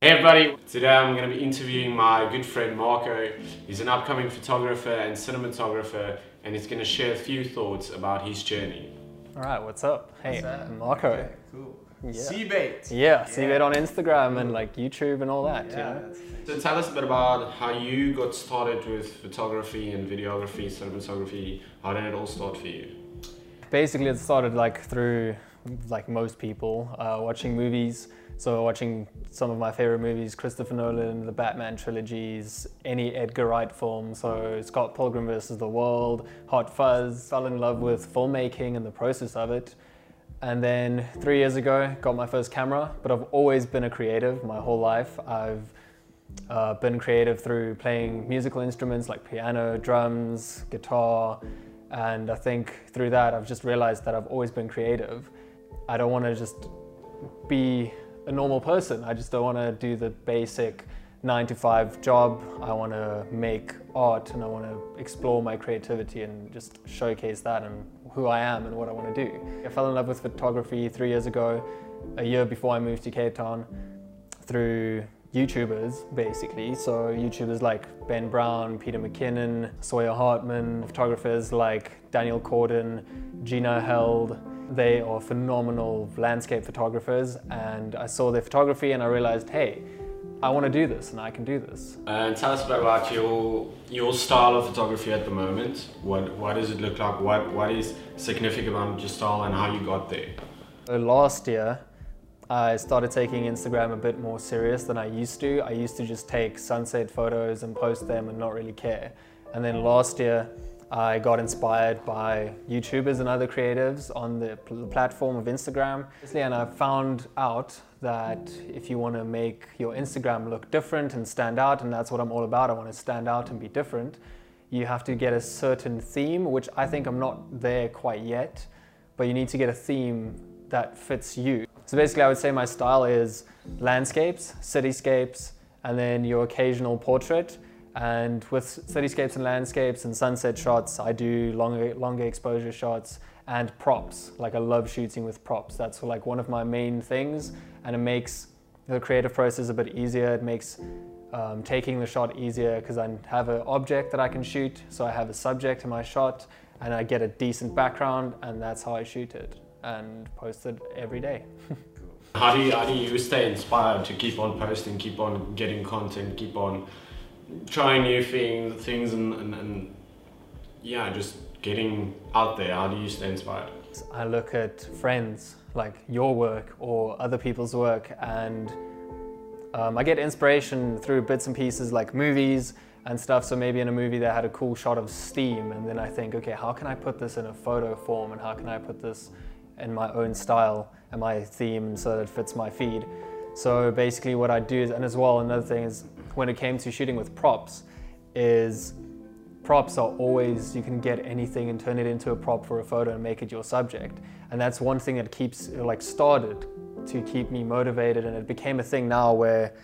Hey everybody, today I'm going to be interviewing my good friend Marco. He's an upcoming photographer and cinematographer and he's going to share a few thoughts about his journey. All right, what's up? Hey, What's up? Marco. Okay, cool. Yeah. Seabait. Yeah, see it on Instagram and like YouTube and all that, you Yeah. know? So tell us a bit about how you got started with photography and videography, cinematography. How did it all start for you? Basically, it started like through, like most people, uh, watching movies. So watching some of my favorite movies, Christopher Nolan, the Batman trilogies, any Edgar Wright film. So Scott Pilgrim versus the World, Hot Fuzz. Fell in love with filmmaking and the process of it. And then three years ago, got my first camera. But I've always been a creative my whole life. I've uh, been creative through playing musical instruments like piano, drums, guitar, and I think through that I've just realized that I've always been creative. I don't want to just be a normal person. I just don't want to do the basic nine to five job. I want to make art and I want to explore my creativity and just showcase that and who I am and what I want to do. I fell in love with photography three years ago, a year before I moved to Cape Town through YouTubers basically. So YouTubers like Ben Brown, Peter McKinnon, Sawyer Hartman, photographers like Daniel Kordan, Gina Held. They are phenomenal landscape photographers and I saw their photography and I realized, hey, I want to do this and I can do this. And tell us a bit about your your style of photography at the moment. What what does it look like? What what is significant about your style and how you got there? So last year, I started taking Instagram a bit more serious than I used to. I used to just take sunset photos and post them and not really care. And then last year, I got inspired by YouTubers and other creatives on the, pl- the platform of Instagram. And I found out that if you want to make your Instagram look different and stand out, and that's what I'm all about, I want to stand out and be different, you have to get a certain theme, which I think I'm not there quite yet, but you need to get a theme that fits you. So basically, I would say my style is landscapes, cityscapes, and then your occasional portrait. And with cityscapes and landscapes and sunset shots, I do longer, longer exposure shots and props. Like I love shooting with props. That's like one of my main things, and it makes the creative process a bit easier. It makes um, taking the shot easier because I have an object that I can shoot. So I have a subject in my shot, and I get a decent background, and that's how I shoot it and post it every day. How do you how do you stay inspired to keep on posting, keep on getting content, keep on trying new things things and, and, and yeah, just getting out there. How do you stay inspired? I look at friends, like your work or other people's work, and um, I get inspiration through bits and pieces like movies and stuff. So maybe in a movie they had a cool shot of steam, and then I think, okay, how can I put this in a photo form, and how can I put this in my own style and my theme so that it fits my feed. So basically, what I do is, and as well, another thing is when it came to shooting with props, is props are always you can get anything and turn it into a prop for a photo and make it your subject. And that's one thing that keeps like started to keep me motivated. And it became a thing now where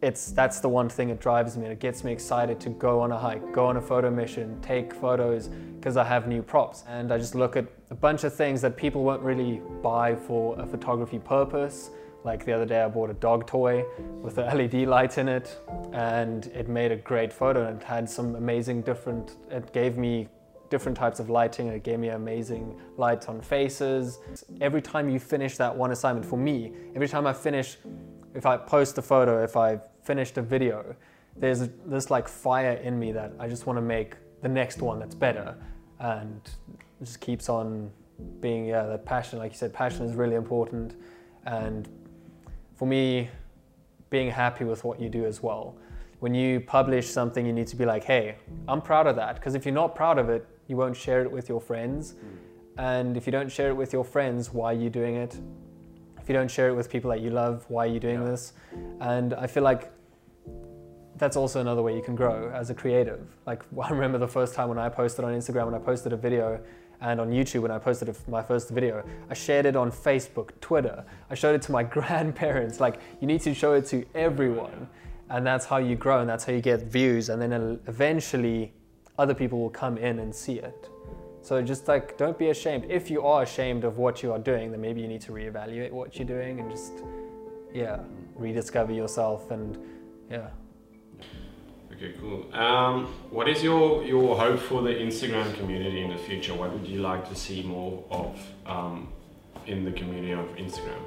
it's that's the one thing that drives me. And it gets me excited to go on a hike go on a photo mission take photos because i have new props. And i just look at a bunch of things that people won't really buy for a photography purpose like the other day, I bought a dog toy with a LED light in it, and it made a great photo. And it had some amazing different. It gave me different types of lighting. It gave me amazing lights on faces. Every time you finish that one assignment, for me, every time I finish, if I post a photo, if I finished a video, there's this like fire in me that I just want to make the next one that's better, and just keeps on being yeah that passion. Like you said, passion is really important, and for me, being happy with what you do as well. When you publish something, you need to be like, hey, I'm proud of that. Because if you're not proud of it, you won't share it with your friends. Hmm. And if you don't share it with your friends, why are you doing it? If you don't share it with people that you love, why are you doing Yeah. this? And I feel like that's also another way you can grow as a creative. Like I remember the first time when I posted on Instagram when I posted a video and on YouTube when I posted my first video, I shared it on Facebook, Twitter. I showed it to my grandparents. Like you need to show it to everyone. And that's how you grow and that's how you get views and then uh, eventually other people will come in and see it. So just like don't be ashamed. If you are ashamed of what you are doing, then maybe you need to reevaluate what you're doing and just yeah, rediscover yourself and yeah. Okay, cool. Um, what is your, your hope for the Instagram community in the future? What would you like to see more of um, in the community of Instagram?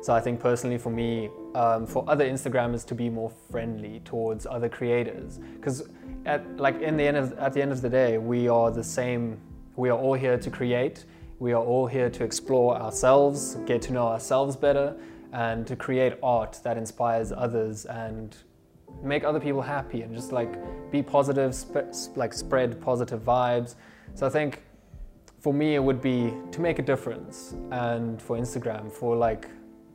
So I think personally for me, um, for other Instagrammers to be more friendly towards other creators, because at like in the end of at the end of the day, we are the same. We are all here to create. We are all here to explore ourselves, get to know ourselves better, and to create art that inspires others and make other people happy and just like be positive, sp- like spread positive vibes. So I think for me it would be to make a difference, and for Instagram for like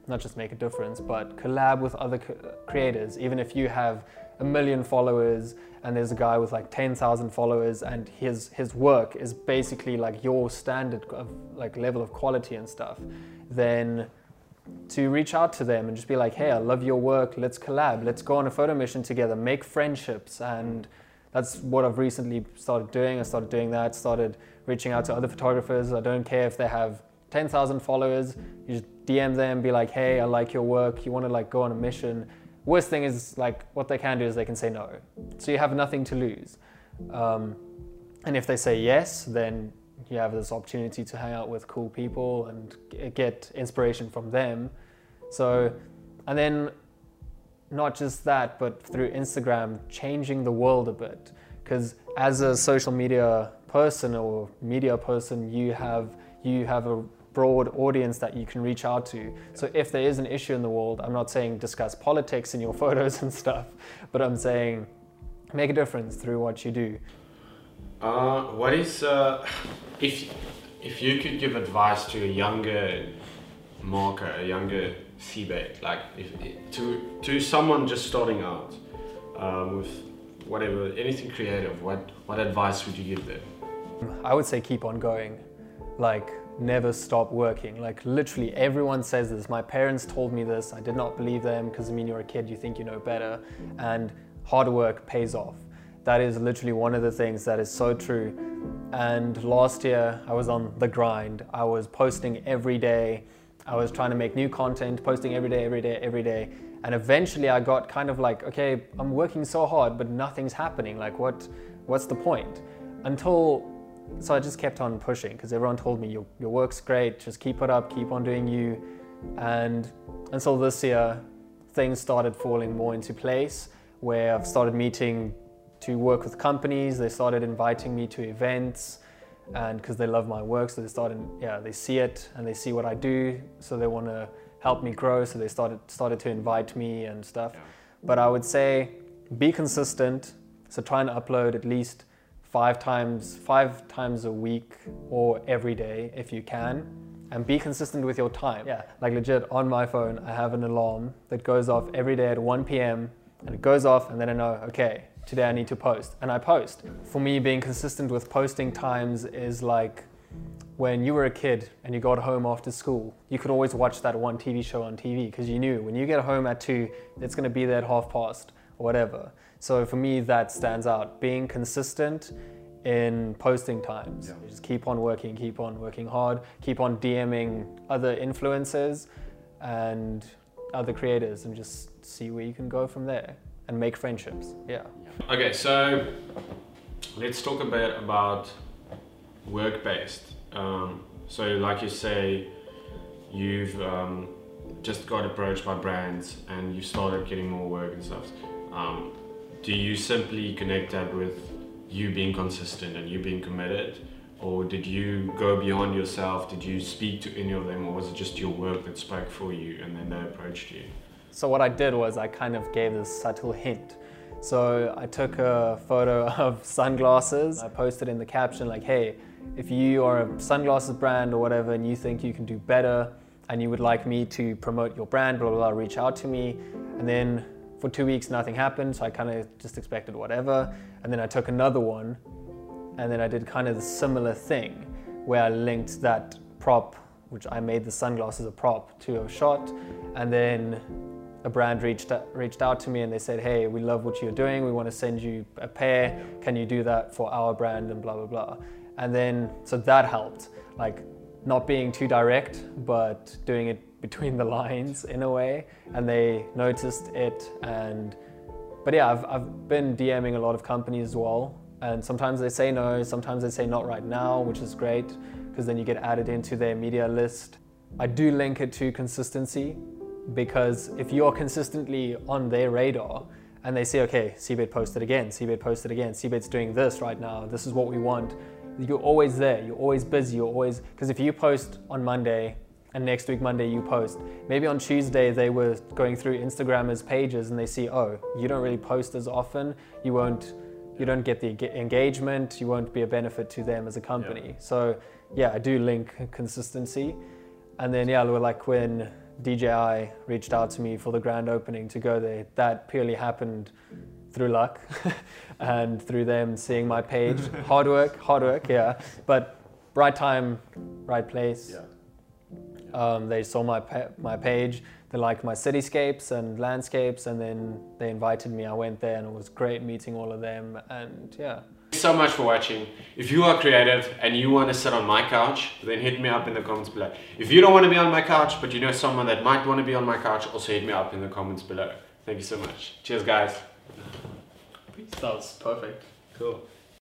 not just make a difference, but collab with other creators. Even if you have a million followers and there's a guy with like 10,000 followers and his his work is basically like your standard of like level of quality and stuff, then to reach out to them and just be like, hey, I love your work, let's collab, let's go on a photo mission together, make friendships. And that's what I've recently started doing. I started doing that, started reaching out to other photographers. I don't care if they have 10,000 followers, you just DM them, be like, hey, I like your work, you want to like go on a mission. Worst thing is like what they can do is they can say no. So you have nothing to lose. Um, and if they say yes, then you have this opportunity to hang out with cool people and get inspiration from them. So, and then not just that, but through Instagram, changing the world a bit. Because as a social media person or media person, you have you have a broad audience that you can reach out to. So if there is an issue in the world, I'm not saying discuss politics in your photos and stuff, but I'm saying make a difference through what you do. Uh, what is uh, if if you could give advice to a younger Marco, a younger seabed, like if, to to someone just starting out um, with whatever anything creative, what what advice would you give them? I would say keep on going, like never stop working. Like literally everyone says this. My parents told me this. I did not believe them because I mean you're a kid, you think you know better, and hard work pays off. That is literally one of the things that is so true. And last year, I was on the grind. I was posting every day. I was trying to make new content, posting every day, every day, every day. And eventually, I got kind of like, okay, I'm working so hard, but nothing's happening. Like, what, what's the point? Until, so I just kept on pushing because everyone told me your, your work's great, just keep it up, keep on doing you. And until this year, things started falling more into place where I've started meeting to work with companies. They started inviting me to events, and because they love my work, so they started, yeah, they see it and they see what I do, so they want to help me grow. So they started started to invite me and stuff. Yeah. But I would say be consistent. So try and upload at least five times five times a week or every day if you can and be consistent with your time. Yeah, like legit on my phone, I have an alarm that goes off every day at 1 p.m. and it goes off, and then I know, okay, today I need to post, and I post. For me, being consistent with posting times is like when you were a kid and you got home after school, you could always watch that one TV show on TV because you knew when you get home at two, it's going to be there at half past or whatever. So for me, that stands out. Being consistent in posting times. Yeah. Just keep on working, keep on working hard, keep on DMing other influencers and other creators and just see where you can go from there and make friendships. Yeah. Okay, so let's talk a bit about work based. Um, so, like you say, you've um, just got approached by brands and you started getting more work and stuff. Um, do you simply connect that with you being consistent and you being committed? Or did you go beyond yourself? Did you speak to any of them, or was it just your work that spoke for you and then they approached you? So what I did was I kind of gave this subtle hint. So I took a photo of sunglasses. I posted in the caption like, hey, if you are a sunglasses brand or whatever and you think you can do better and you would like me to promote your brand, blah, blah, blah, reach out to me. And then for two weeks, nothing happened. So I kind of just expected whatever. And then I took another one and then I did kind of the similar thing where I linked that prop, which I made the sunglasses a prop to a shot. And then a brand reached reached out to me and they said, "Hey, we love what you're doing. We want to send you a pair. Can you do that for our brand?" And blah blah blah. And then so that helped, like not being too direct, but doing it between the lines in a way, and they noticed it. And but yeah, I've I've been DMing a lot of companies as well, and sometimes they say no, sometimes they say not right now, which is great because then you get added into their media list. I do link it to consistency because if you're consistently on their radar and they say, okay, Seabed posted again, Seabed posted again, Seabed's doing this right now, this is what we want, you're always there, you're always busy, you're always, because if you post on Monday and next week Monday you post, maybe on Tuesday they were going through Instagrammers pages and they see, oh, you don't really post as often, you won't, you don't get the engagement, you won't be a benefit to them as a company. Yeah. So yeah, I do link consistency. And then, yeah, we're like when DJI reached out to me for the grand opening to go there, that purely happened through luck and through them seeing my page. hard work, hard work, yeah. But right time, right place. Yeah. Um, they saw my, my page, they liked my cityscapes and landscapes, and then they invited me. I went there and it was great meeting all of them. And yeah so much for watching. If you are creative and you want to sit on my couch, then hit me up in the comments below. If you don't want to be on my couch, but you know someone that might want to be on my couch, also hit me up in the comments below. Thank you so much. Cheers, guys. That was perfect. Cool.